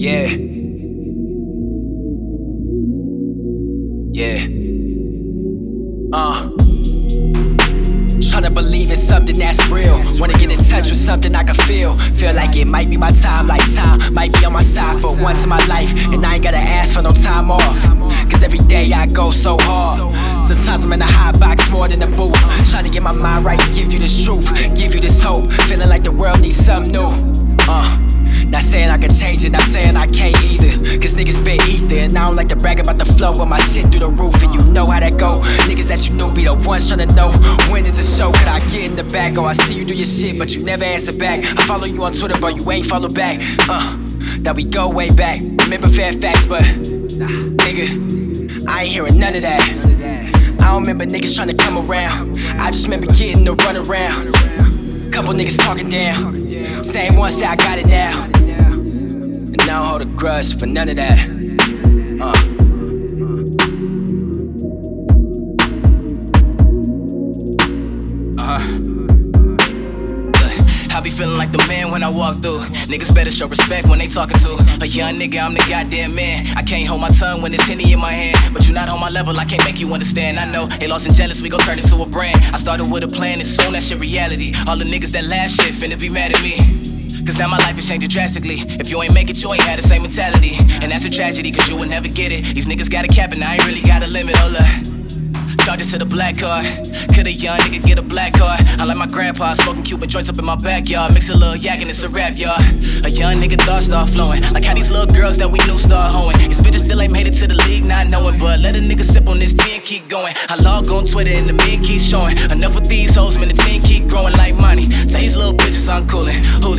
Yeah. Yeah. Uh. Trying to believe in something that's real. Wanna get in touch with something I can feel. Feel like it might be my time, like time might be on my side for once in my life. And I ain't gotta ask for no time off. Cause every day I go so hard. Sometimes I'm in a hot box more than a booth. Trying to get my mind right, give you this truth, give you this hope. Feeling like the world needs something new. Uh. Not saying I can change it, not saying I can't either. Cause niggas spit ether, and I don't like to brag about the flow of my shit through the roof. And you know how that go. Niggas that you knew be the ones trying to know when is a show. Could I get in the back? Oh, I see you do your shit, but you never answer back. I follow you on Twitter, but you ain't follow back. Uh, that we go way back. Remember fair facts, but nah, nigga, I ain't hearing none of that. I don't remember niggas trying to come around. I just remember getting the run around. Couple niggas talking down. Same one say I got it now. And I don't hold a grudge for none of that. Uh. I be feeling like the man when I walk through. Niggas better show respect when they talking to a young nigga. I'm the goddamn man. I can't hold my tongue when it's henny in my hand, but you not on my level. I can't make you understand. I know they lost and jealous. We gon' turn into a brand. I started with a plan, and soon that shit reality. All the niggas that last shit finna be mad at me. Cause now my life is changing drastically. If you ain't make it, you ain't had the same mentality. And that's a tragedy, cause you will never get it. These niggas got a cap, and I ain't really got a limit. Oh, look. Charges to the black card. Could a young nigga get a black card? I like my grandpa smoking Cuban joints up in my backyard. Mix a little yak and it's a rap, y'all. A young nigga thoughts start flowing. Like how these little girls that we knew start hoeing. Still ain't made it to the league, not knowing. But let a nigga sip on this tea and keep going. I log on Twitter and the men keep showing. Enough with these hoes, man, the team keep growing like money. Tell these little bitches I'm coolin'. Who